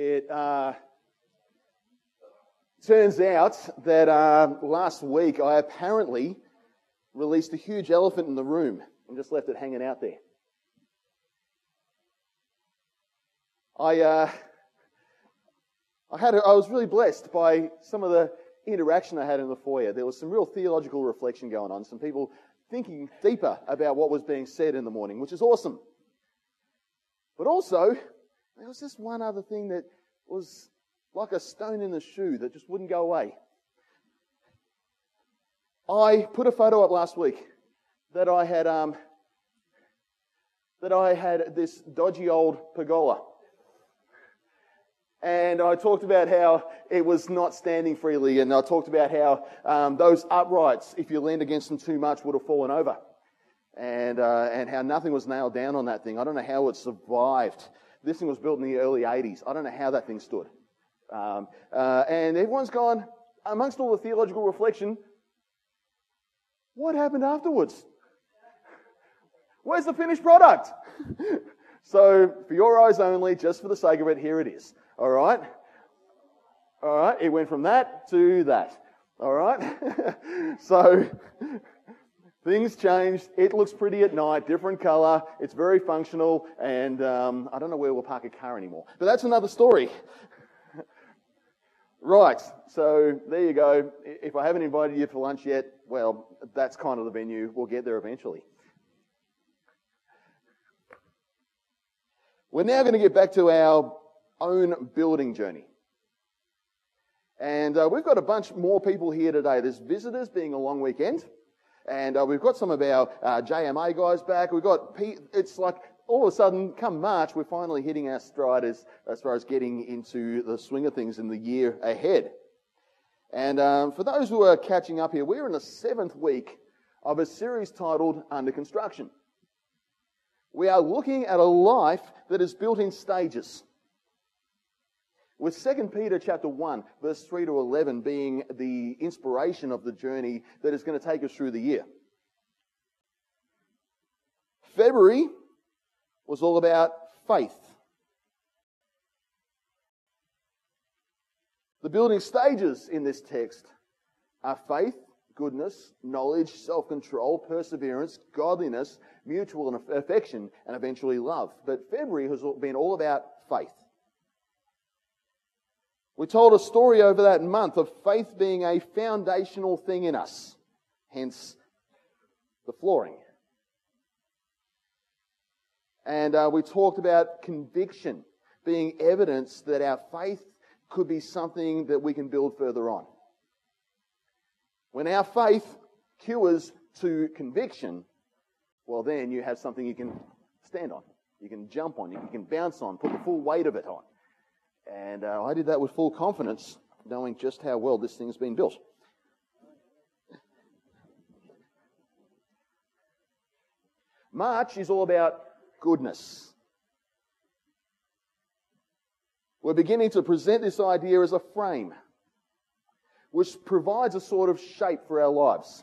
It uh, turns out that uh, last week I apparently released a huge elephant in the room and just left it hanging out there. I, uh, I, had a, I was really blessed by some of the interaction I had in the foyer. There was some real theological reflection going on, some people thinking deeper about what was being said in the morning, which is awesome. But also, there was just one other thing that was like a stone in the shoe that just wouldn't go away. I put a photo up last week that I had um, that I had this dodgy old pergola. And I talked about how it was not standing freely, and I talked about how um, those uprights, if you leaned against them too much, would have fallen over, and uh, and how nothing was nailed down on that thing. I don't know how it survived. This thing was built in the early 80s. I don't know how that thing stood. Um, uh, and everyone's gone amongst all the theological reflection. What happened afterwards? Where's the finished product? so, for your eyes only, just for the sake of it, here it is. All right? All right, it went from that to that. All right? so, things changed. It looks pretty at night, different color. It's very functional, and um, I don't know where we'll park a car anymore. But that's another story. right, so there you go. If I haven't invited you for lunch yet, well, that's kind of the venue. We'll get there eventually. We're now going to get back to our own building journey. And uh, we've got a bunch more people here today. There's visitors being a long weekend. And uh, we've got some of our uh, JMA guys back. We've got, P- it's like all of a sudden, come March, we're finally hitting our stride as, as far as getting into the swing of things in the year ahead. And um, for those who are catching up here, we're in the seventh week of a series titled Under Construction. We are looking at a life that is built in stages with 2 Peter chapter 1, verse 3 to 11 being the inspiration of the journey that is going to take us through the year. February was all about faith. The building stages in this text are faith, goodness, knowledge, self control, perseverance, godliness, mutual affection, and eventually love. But February has been all about faith. We told a story over that month of faith being a foundational thing in us, hence the flooring. And uh, we talked about conviction being evidence that our faith could be something that we can build further on. When our faith cures to conviction, well, then you have something you can stand on, you can jump on, you can bounce on, put the full weight of it on. And uh, I did that with full confidence, knowing just how well this thing's been built. March is all about goodness. We're beginning to present this idea as a frame, which provides a sort of shape for our lives.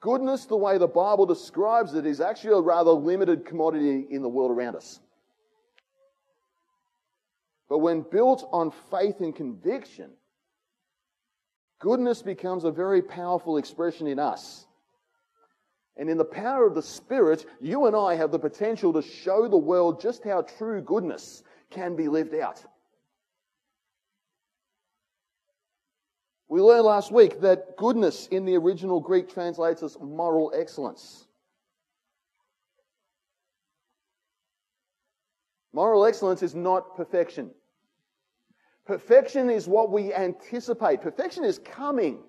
Goodness, the way the Bible describes it, is actually a rather limited commodity in the world around us. But when built on faith and conviction, goodness becomes a very powerful expression in us. And in the power of the Spirit, you and I have the potential to show the world just how true goodness can be lived out. We learned last week that goodness in the original Greek translates as moral excellence. Moral excellence is not perfection. Perfection is what we anticipate. Perfection is coming.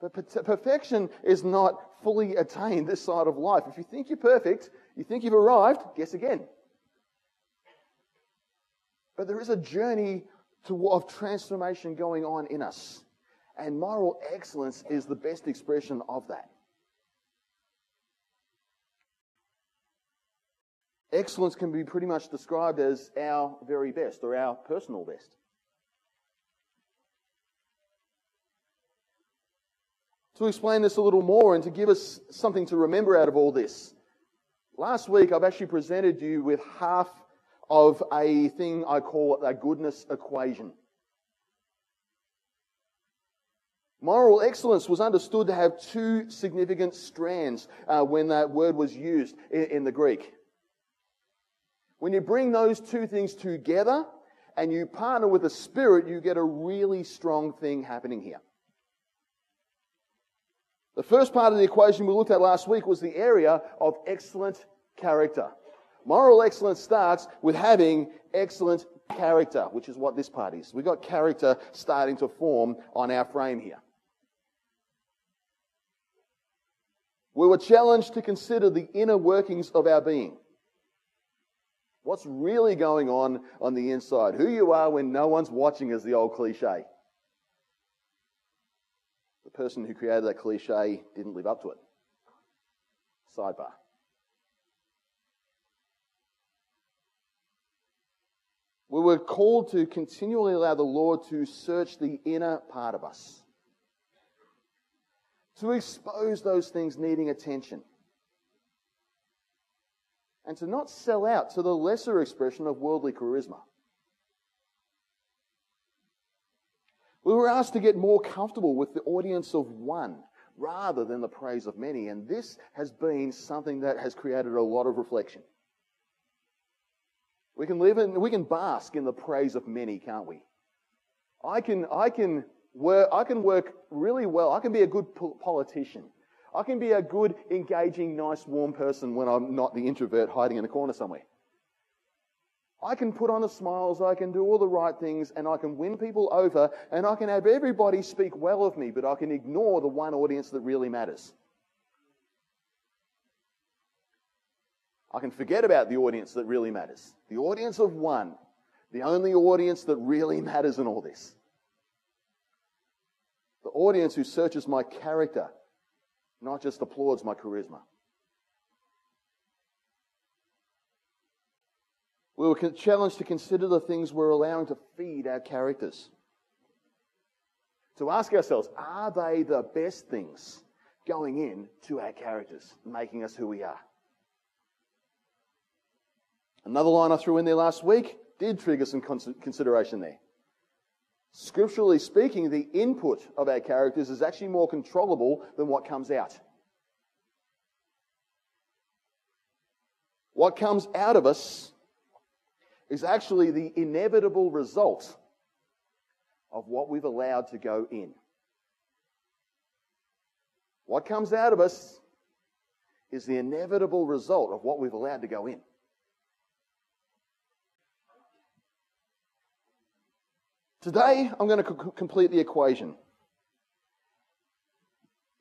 But perfection is not fully attained this side of life. If you think you're perfect, you think you've arrived, guess again. But there is a journey to, of transformation going on in us. And moral excellence is the best expression of that. Excellence can be pretty much described as our very best or our personal best. To explain this a little more and to give us something to remember out of all this, last week I've actually presented you with half of a thing I call a goodness equation. Moral excellence was understood to have two significant strands uh, when that word was used in, in the Greek. When you bring those two things together and you partner with the Spirit, you get a really strong thing happening here. The first part of the equation we looked at last week was the area of excellent character. Moral excellence starts with having excellent character, which is what this part is. We've got character starting to form on our frame here. We were challenged to consider the inner workings of our being. What's really going on on the inside? Who you are when no one's watching is the old cliche. The person who created that cliche didn't live up to it. Sidebar. We were called to continually allow the Lord to search the inner part of us to expose those things needing attention, and to not sell out to the lesser expression of worldly charisma. We were asked to get more comfortable with the audience of one rather than the praise of many, and this has been something that has created a lot of reflection. We can live in, we can bask in the praise of many, can't we? I can, I can work, I can work really well. I can be a good politician. I can be a good, engaging, nice, warm person when I'm not the introvert hiding in a corner somewhere. I can put on the smiles, I can do all the right things, and I can win people over, and I can have everybody speak well of me, but I can ignore the one audience that really matters. I can forget about the audience that really matters. The audience of one, the only audience that really matters in all this the audience who searches my character, not just applauds my charisma. We were challenged to consider the things we're allowing to feed our characters. To ask ourselves, are they the best things going in to our characters, making us who we are? Another line I threw in there last week did trigger some consideration there. Scripturally speaking, the input of our characters is actually more controllable than what comes out. What comes out of us is actually the inevitable result of what we've allowed to go in. What comes out of us is the inevitable result of what we've allowed to go in. Today, I'm going to co- complete the equation.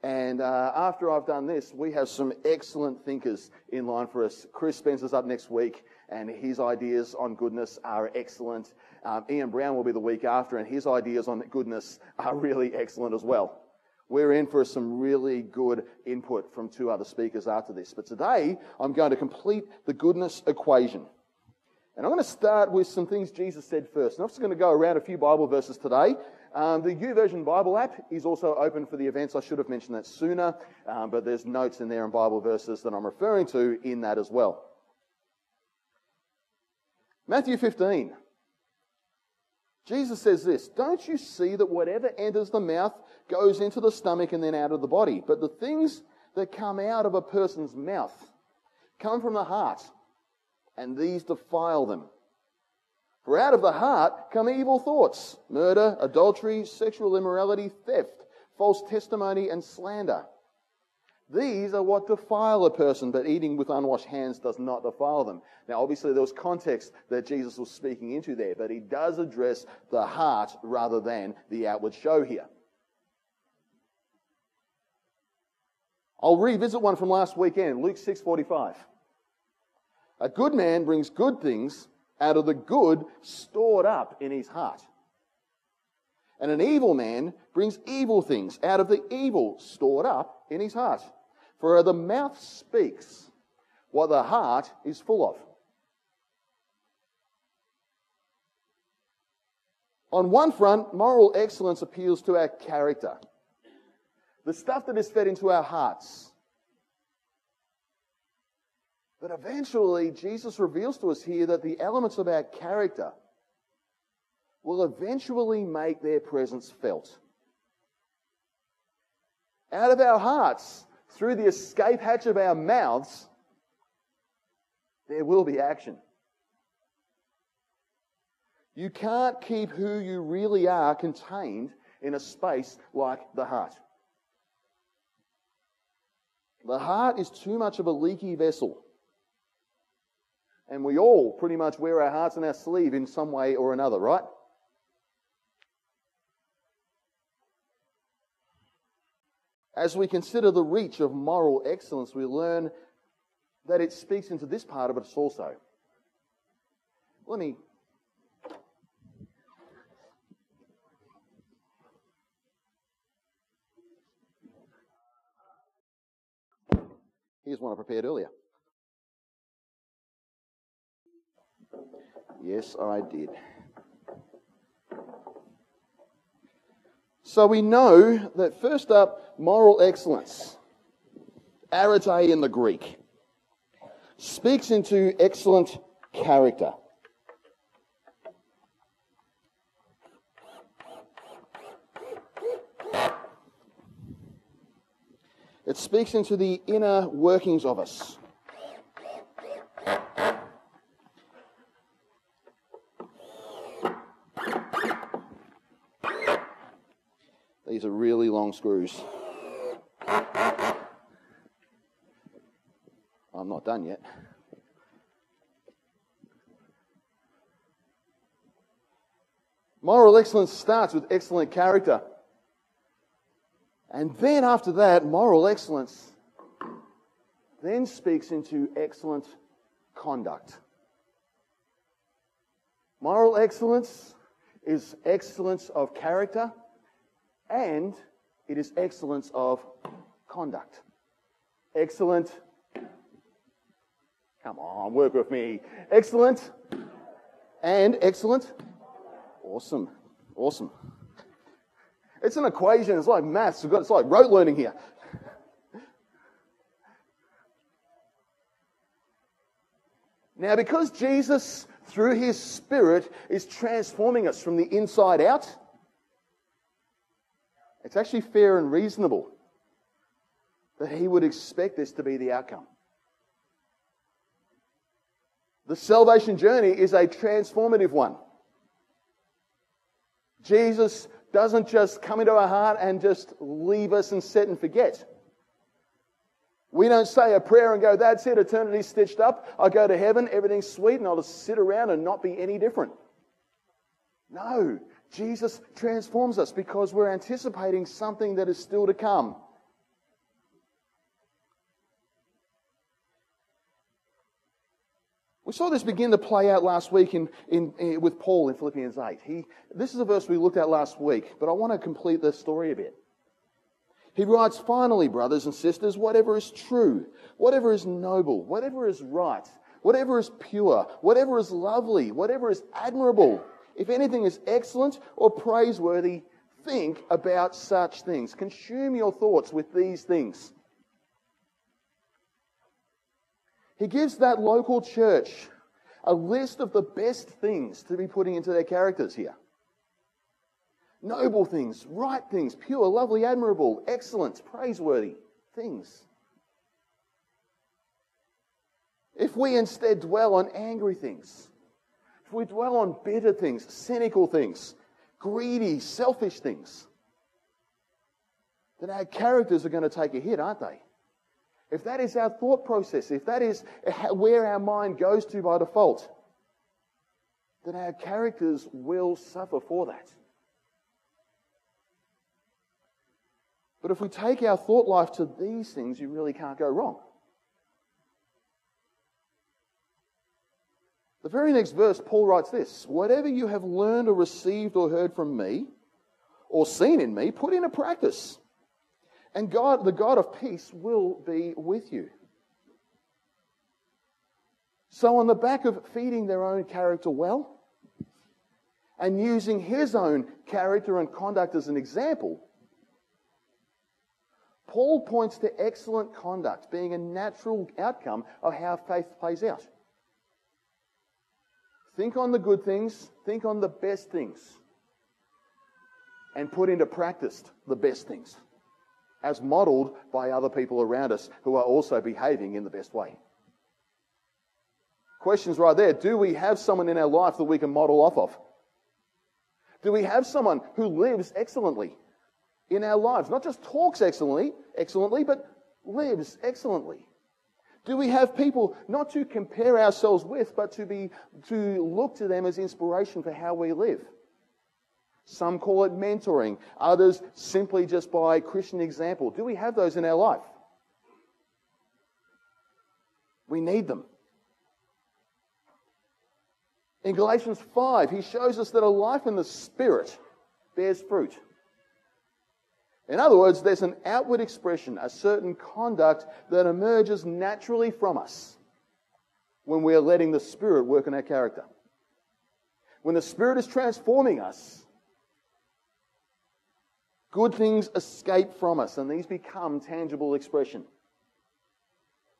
And uh, after I've done this, we have some excellent thinkers in line for us. Chris Spencer's up next week, and his ideas on goodness are excellent. Um, Ian Brown will be the week after, and his ideas on goodness are really excellent as well. We're in for some really good input from two other speakers after this. But today, I'm going to complete the goodness equation. And I'm going to start with some things Jesus said first. And I'm just going to go around a few Bible verses today. Um, the YouVersion Bible app is also open for the events. I should have mentioned that sooner, um, but there's notes in there and Bible verses that I'm referring to in that as well. Matthew 15. Jesus says this Don't you see that whatever enters the mouth goes into the stomach and then out of the body? But the things that come out of a person's mouth come from the heart and these defile them. For out of the heart come evil thoughts, murder, adultery, sexual immorality, theft, false testimony, and slander. These are what defile a person, but eating with unwashed hands does not defile them. Now, obviously, there was context that Jesus was speaking into there, but he does address the heart rather than the outward show here. I'll revisit one from last weekend, Luke 6:45. A good man brings good things out of the good stored up in his heart. And an evil man brings evil things out of the evil stored up in his heart. For the mouth speaks what the heart is full of. On one front, moral excellence appeals to our character. The stuff that is fed into our hearts But eventually, Jesus reveals to us here that the elements of our character will eventually make their presence felt. Out of our hearts, through the escape hatch of our mouths, there will be action. You can't keep who you really are contained in a space like the heart. The heart is too much of a leaky vessel. And we all pretty much wear our hearts on our sleeve in some way or another, right? As we consider the reach of moral excellence, we learn that it speaks into this part of us also. Let me. Here's one I prepared earlier. Yes, I did. So we know that first up, moral excellence, arete in the Greek, speaks into excellent character. It speaks into the inner workings of us. These are really long screws. I'm not done yet. Moral excellence starts with excellent character. And then after that, moral excellence then speaks into excellent conduct. Moral excellence is excellence of character and it is excellence of conduct. Excellent. Come on, work with me. Excellent and excellent. Awesome. Awesome. It's an equation. It's like maths. Got, It's like rote learning here. Now, because Jesus, through his Spirit, is transforming us from the inside out, it's actually fair and reasonable that he would expect this to be the outcome. The salvation journey is a transformative one. Jesus doesn't just come into our heart and just leave us and set and forget. We don't say a prayer and go, that's it, eternity's stitched up. I go to heaven, everything's sweet, and I'll just sit around and not be any different. No, Jesus transforms us because we're anticipating something that is still to come. We saw this begin to play out last week in, in, in, with Paul in Philippians 8. He, this is a verse we looked at last week, but I want to complete the story a bit. He writes, Finally, brothers and sisters, whatever is true, whatever is noble, whatever is right, whatever is pure, whatever is lovely, whatever is admirable, if anything is excellent or praiseworthy, think about such things. Consume your thoughts with these things. He gives that local church a list of the best things to be putting into their characters here noble things, right things, pure, lovely, admirable, excellent, praiseworthy things. If we instead dwell on angry things, we dwell on bitter things, cynical things, greedy, selfish things, then our characters are going to take a hit, aren't they? If that is our thought process, if that is where our mind goes to by default, then our characters will suffer for that. But if we take our thought life to these things, you really can't go wrong. The very next verse, Paul writes this Whatever you have learned or received or heard from me, or seen in me, put into practice. And God, the God of peace, will be with you. So, on the back of feeding their own character well and using his own character and conduct as an example, Paul points to excellent conduct being a natural outcome of how faith plays out. Think on the good things, think on the best things, and put into practice the best things, as modeled by other people around us who are also behaving in the best way. Questions right there. Do we have someone in our life that we can model off of? Do we have someone who lives excellently in our lives? Not just talks excellently, excellently, but lives excellently. Do we have people not to compare ourselves with, but to be to look to them as inspiration for how we live? Some call it mentoring, others simply just by Christian example. Do we have those in our life? We need them. In Galatians 5, he shows us that a life in the Spirit bears fruit. In other words, there's an outward expression, a certain conduct that emerges naturally from us when we are letting the Spirit work in our character. When the Spirit is transforming us, good things escape from us and these become tangible expression.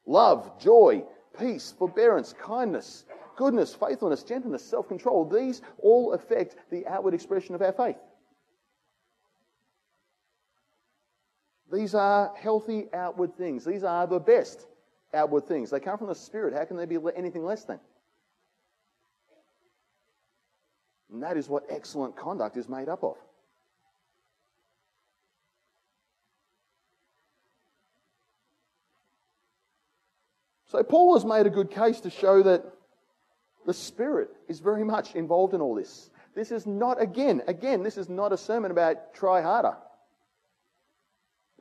Love, joy, peace, forbearance, kindness, goodness, faithfulness, gentleness, self control, these all affect the outward expression of our faith. These are healthy outward things. These are the best outward things. They come from the Spirit. How can they be anything less than? And that is what excellent conduct is made up of. So, Paul has made a good case to show that the Spirit is very much involved in all this. This is not, again, again, this is not a sermon about try harder.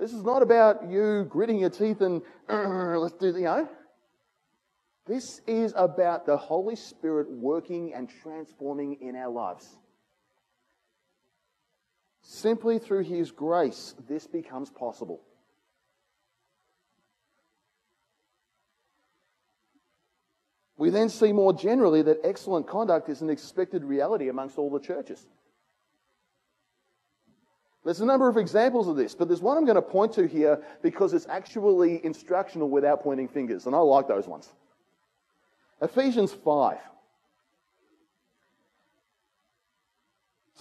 This is not about you gritting your teeth and uh, let's do the, you know. This is about the Holy Spirit working and transforming in our lives. Simply through His grace, this becomes possible. We then see more generally that excellent conduct is an expected reality amongst all the churches. There's a number of examples of this, but there's one I'm going to point to here because it's actually instructional without pointing fingers, and I like those ones. Ephesians 5.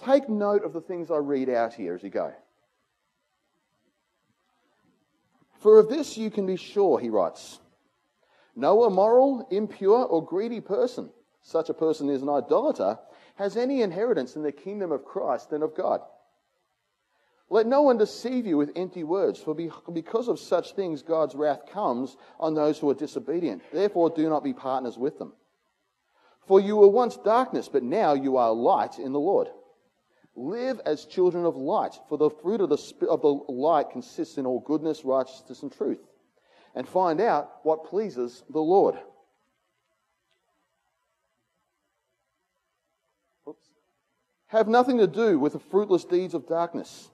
Take note of the things I read out here as you go. For of this you can be sure, he writes no immoral, impure, or greedy person, such a person is an idolater, has any inheritance in the kingdom of Christ and of God. Let no one deceive you with empty words, for because of such things God's wrath comes on those who are disobedient. Therefore, do not be partners with them. For you were once darkness, but now you are light in the Lord. Live as children of light, for the fruit of the, of the light consists in all goodness, righteousness, and truth. And find out what pleases the Lord. Oops. Have nothing to do with the fruitless deeds of darkness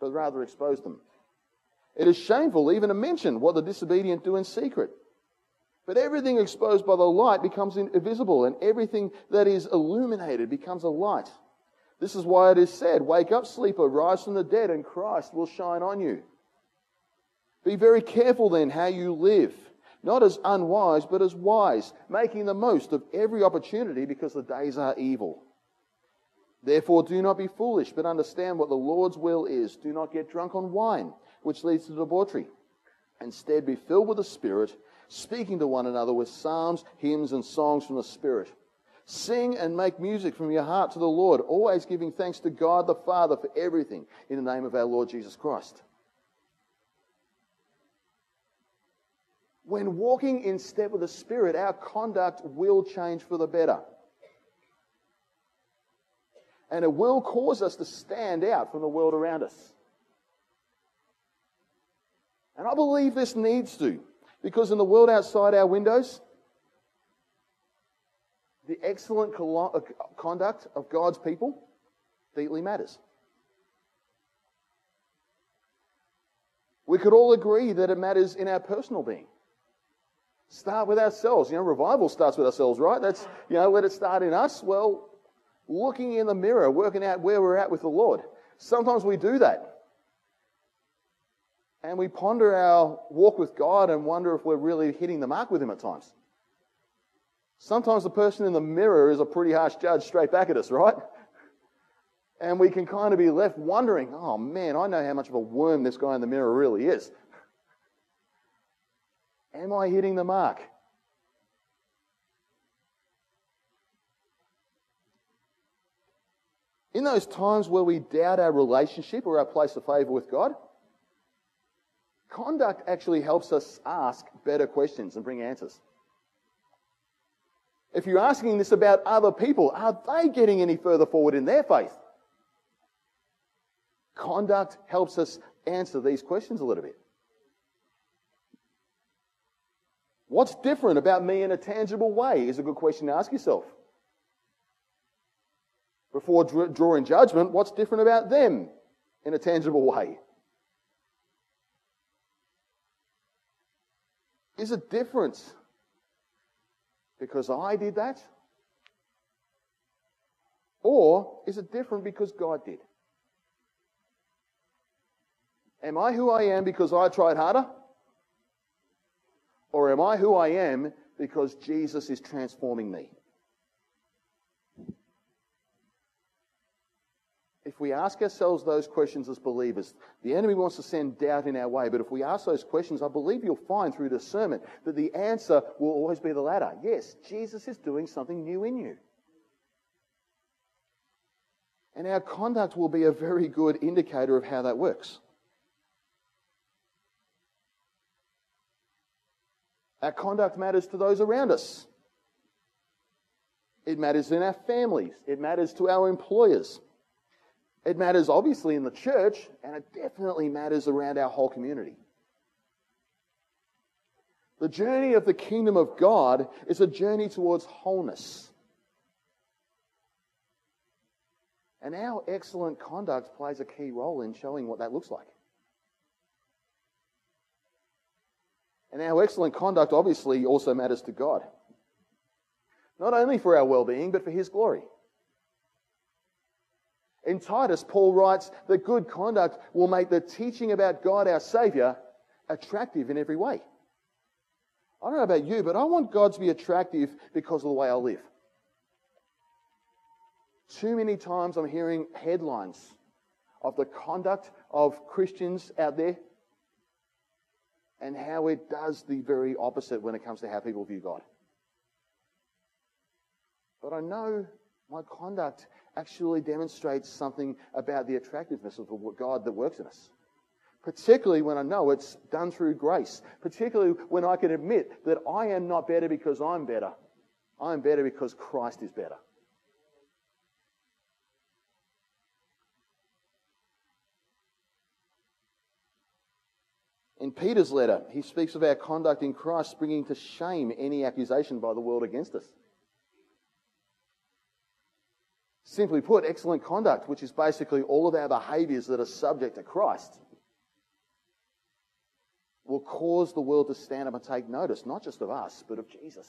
but rather expose them. It is shameful even to mention what the disobedient do in secret. But everything exposed by the light becomes invisible, and everything that is illuminated becomes a light. This is why it is said, Wake up, sleeper, rise from the dead, and Christ will shine on you. Be very careful then how you live, not as unwise, but as wise, making the most of every opportunity because the days are evil. Therefore, do not be foolish, but understand what the Lord's will is. Do not get drunk on wine, which leads to debauchery. Instead, be filled with the Spirit, speaking to one another with psalms, hymns, and songs from the Spirit. Sing and make music from your heart to the Lord, always giving thanks to God the Father for everything in the name of our Lord Jesus Christ. When walking in step with the Spirit, our conduct will change for the better and it will cause us to stand out from the world around us. And I believe this needs to, because in the world outside our windows, the excellent uh, conduct of God's people deeply matters. We could all agree that it matters in our personal being. Start with ourselves. You know, revival starts with ourselves, right? That's, you know, let it start in us. Well, looking in the mirror, working out where we're at with the Lord. Sometimes we do that. And we ponder our walk with God and wonder if we're really hitting the mark with Him at times. Sometimes the person in the mirror is a pretty harsh judge straight back at us, right? And we can kind of be left wondering, oh man, I know how much of a worm this guy in the mirror really is. Am I hitting the mark? In those times where we doubt our relationship or our place of favor with God, conduct actually helps us ask better questions and bring answers. If you're asking this about other people, are they getting any further forward in their faith? Conduct helps us answer these questions a little bit. What's different about me in a tangible way is a good question to ask yourself. Before drawing judgment, what's different about them in a tangible way? Is it different because I did that? Or is it different because God did? Am I who I am because I tried harder? Or am I who I am because Jesus is transforming me? If we ask ourselves those questions as believers, the enemy wants to send doubt in our way. But if we ask those questions, I believe you'll find through discernment that the answer will always be the latter. Yes, Jesus is doing something new in you. And our conduct will be a very good indicator of how that works. Our conduct matters to those around us. It matters in our families. It matters to our employers. It matters obviously in the church, and it definitely matters around our whole community. The journey of the kingdom of God is a journey towards wholeness. And our excellent conduct plays a key role in showing what that looks like. And our excellent conduct obviously also matters to God. Not only for our well being, but for His glory. In Titus, Paul writes that good conduct will make the teaching about God our Saviour attractive in every way. I don't know about you, but I want God to be attractive because of the way I live. Too many times I'm hearing headlines of the conduct of Christians out there and how it does the very opposite when it comes to how people view God. But I know my conduct actually demonstrates something about the attractiveness of God that works in us. Particularly when I know it's done through grace. Particularly when I can admit that I am not better because I'm better. I'm better because Christ is better. In Peter's letter, he speaks of our conduct in Christ bringing to shame any accusation by the world against us. Simply put, excellent conduct, which is basically all of our behaviors that are subject to Christ, will cause the world to stand up and take notice, not just of us, but of Jesus.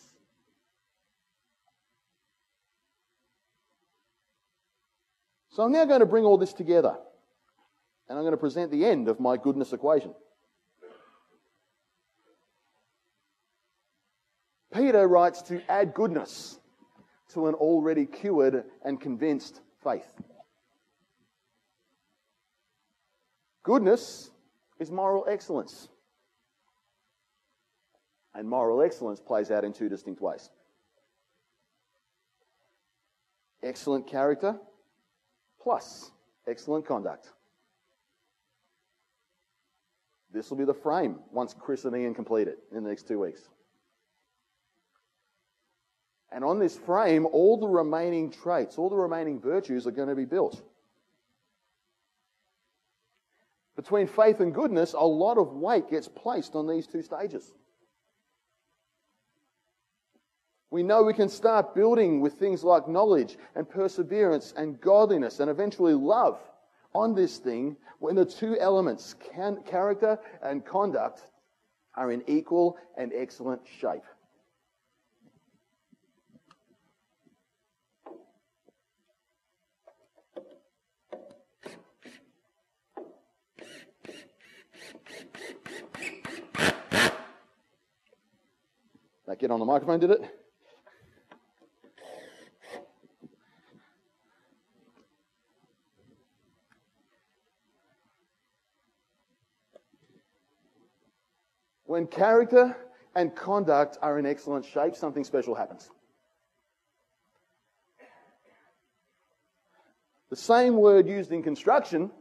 So I'm now going to bring all this together, and I'm going to present the end of my goodness equation. Peter writes to add goodness to an already cured and convinced faith. Goodness is moral excellence. And moral excellence plays out in two distinct ways excellent character plus excellent conduct. This will be the frame once Chris and Ian complete it in the next two weeks. And on this frame, all the remaining traits, all the remaining virtues are going to be built. Between faith and goodness, a lot of weight gets placed on these two stages. We know we can start building with things like knowledge and perseverance and godliness and eventually love on this thing when the two elements, can, character and conduct, are in equal and excellent shape. That get on the microphone, did it? When character and conduct are in excellent shape, something special happens. The same word used in construction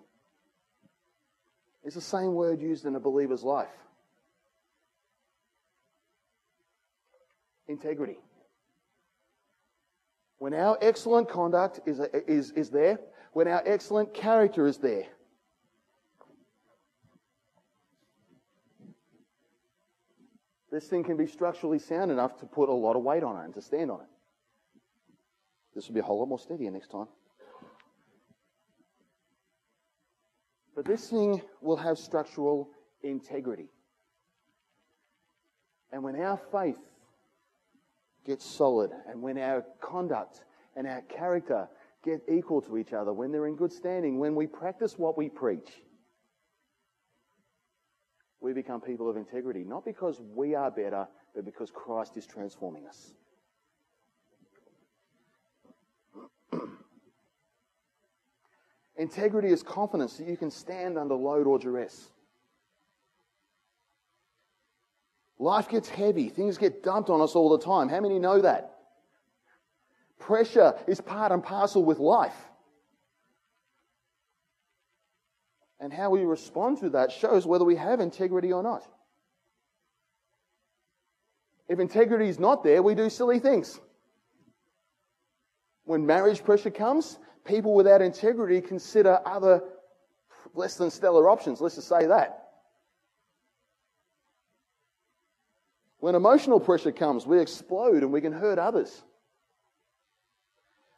is the same word used in a believer's life integrity. When our excellent conduct is, is, is there, when our excellent character is there, this thing can be structurally sound enough to put a lot of weight on it and to stand on it. This will be a whole lot more steadier next time. But this thing will have structural integrity. And when our faith gets solid, and when our conduct and our character get equal to each other, when they're in good standing, when we practice what we preach, we become people of integrity, not because we are better, but because Christ is transforming us. integrity is confidence that you can stand under load or duress. Life gets heavy. Things get dumped on us all the time. How many know that? Pressure is part and parcel with life. And how we respond to that shows whether we have integrity or not. If integrity is not there, we do silly things. When marriage pressure comes, people without integrity consider other less than stellar options. Let's just say that. When emotional pressure comes, we explode and we can hurt others.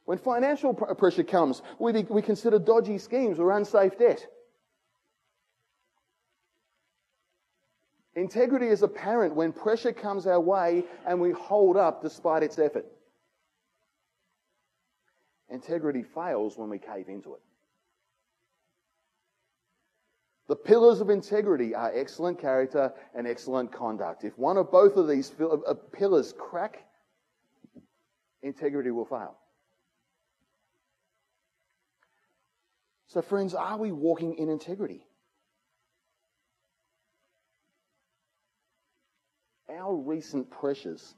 When financial pressure comes, we, we consider dodgy schemes or unsafe debt. Integrity is apparent when pressure comes our way and we hold up despite its effort. Integrity fails when we cave into it. The pillars of integrity are excellent character and excellent conduct. If one of both of these uh, pillars crack, integrity will fail. So, friends, are we walking in integrity? Our recent pressures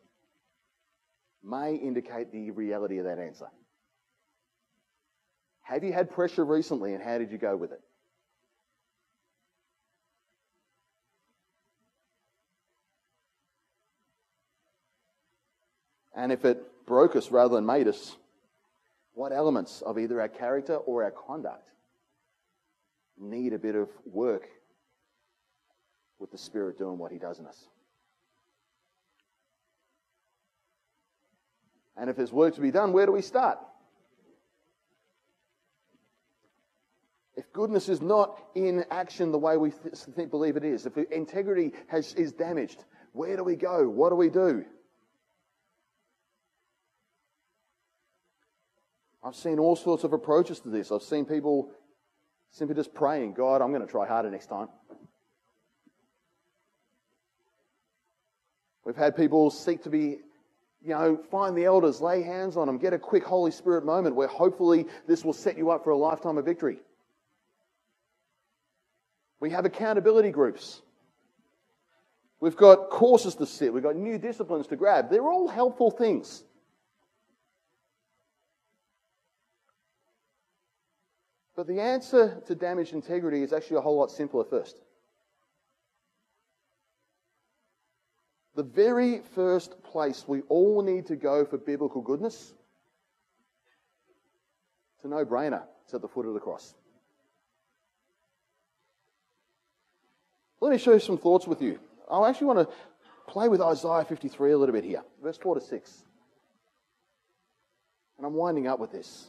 may indicate the reality of that answer. Have you had pressure recently and how did you go with it? And if it broke us rather than made us, what elements of either our character or our conduct need a bit of work with the Spirit doing what He does in us? And if there's work to be done, where do we start? If goodness is not in action the way we th- believe it is, if integrity has, is damaged, where do we go? What do we do? I've seen all sorts of approaches to this. I've seen people simply just praying, God, I'm going to try harder next time. We've had people seek to be, you know, find the elders, lay hands on them, get a quick Holy Spirit moment where hopefully this will set you up for a lifetime of victory. We have accountability groups. We've got courses to sit. We've got new disciplines to grab. They're all helpful things. But the answer to damaged integrity is actually a whole lot simpler first. The very first place we all need to go for biblical goodness, it's a no brainer. It's at the foot of the cross. Let me share some thoughts with you. I actually want to play with Isaiah 53 a little bit here, verse 4 to 6. And I'm winding up with this.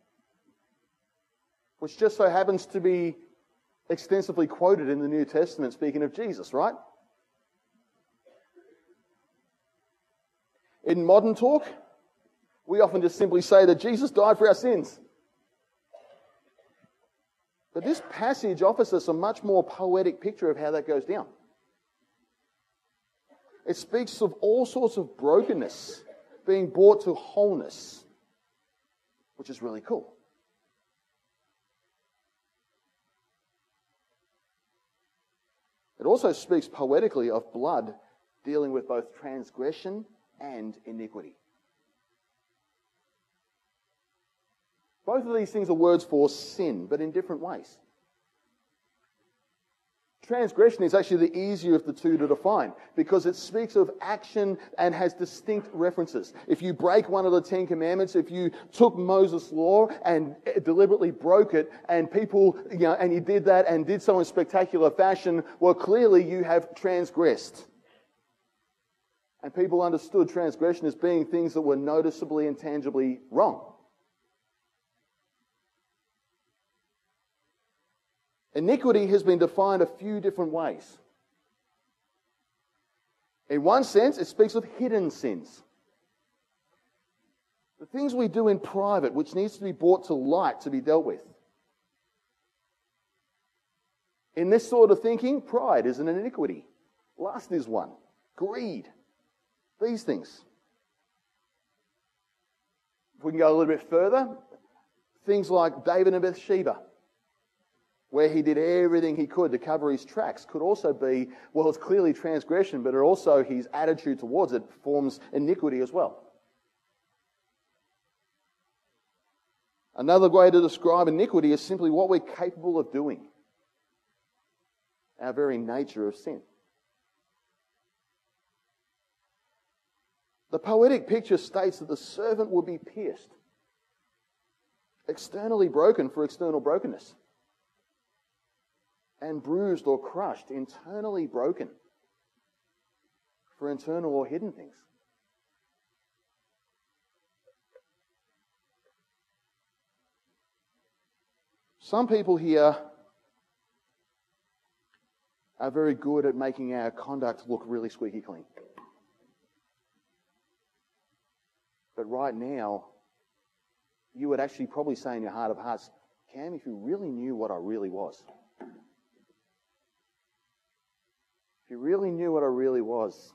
which just so happens to be extensively quoted in the New Testament, speaking of Jesus, right? In modern talk, we often just simply say that Jesus died for our sins. But this passage offers us a much more poetic picture of how that goes down. It speaks of all sorts of brokenness being brought to wholeness, which is really cool. It also speaks poetically of blood dealing with both transgression and iniquity. Both of these things are words for sin, but in different ways. Transgression is actually the easier of the two to define because it speaks of action and has distinct references. If you break one of the Ten Commandments, if you took Moses' law and deliberately broke it, and people, you know, and you did that and did so in spectacular fashion, well, clearly you have transgressed. And people understood transgression as being things that were noticeably and tangibly wrong. Iniquity has been defined a few different ways. In one sense, it speaks of hidden sins. The things we do in private, which needs to be brought to light to be dealt with. In this sort of thinking, pride is an iniquity. Lust is one. Greed. These things. If we can go a little bit further, things like David and Bathsheba where he did everything he could to cover his tracks could also be, well, it's clearly transgression, but also his attitude towards it forms iniquity as well. Another way to describe iniquity is simply what we're capable of doing, our very nature of sin. The poetic picture states that the servant will be pierced, externally broken for external brokenness and bruised or crushed, internally broken for internal or hidden things. Some people here are very good at making our conduct look really squeaky clean. But right now, you would actually probably say in your heart of hearts, Cam, if you really knew what I really was, you really knew what I really was,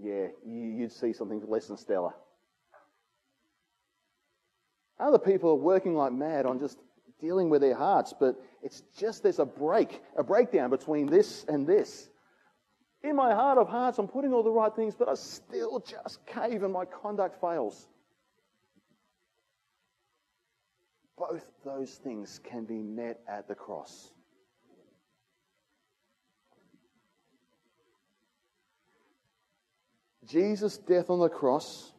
yeah, you'd see something less than stellar. Other people are working like mad on just dealing with their hearts, but it's just there's a break, a breakdown between this and this. In my heart of hearts, I'm putting all the right things, but I still just cave and my conduct fails. Both those things can be met at the cross. Jesus' death on the cross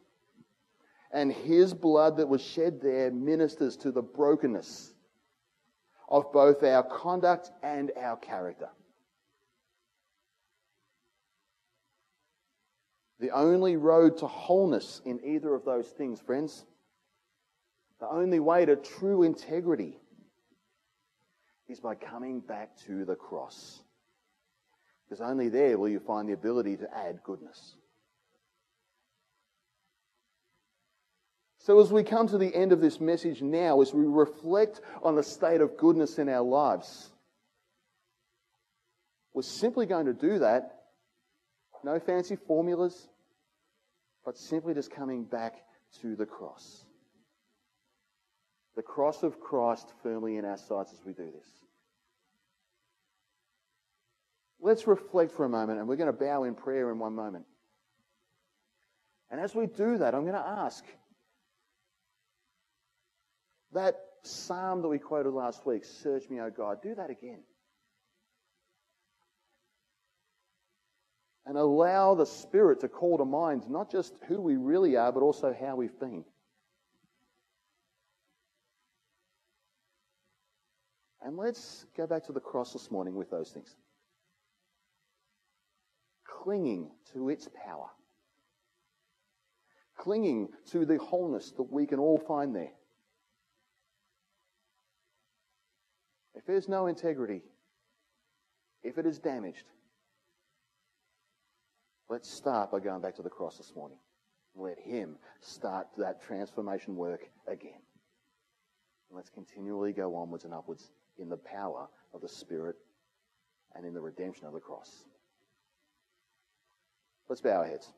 and his blood that was shed there ministers to the brokenness of both our conduct and our character. The only road to wholeness in either of those things, friends, the only way to true integrity is by coming back to the cross. Because only there will you find the ability to add goodness. So, as we come to the end of this message now, as we reflect on the state of goodness in our lives, we're simply going to do that. No fancy formulas, but simply just coming back to the cross. The cross of Christ firmly in our sights as we do this. Let's reflect for a moment, and we're going to bow in prayer in one moment. And as we do that, I'm going to ask that psalm that we quoted last week, Search me, O God, do that again. And allow the Spirit to call to mind not just who we really are, but also how we've been. And let's go back to the cross this morning with those things. Clinging to its power clinging to the wholeness that we can all find there. If there's no integrity, if it is damaged, let's start by going back to the cross this morning. Let Him start that transformation work again. let's continually go onwards and upwards in the power of the Spirit and in the redemption of the cross. Let's bow our heads.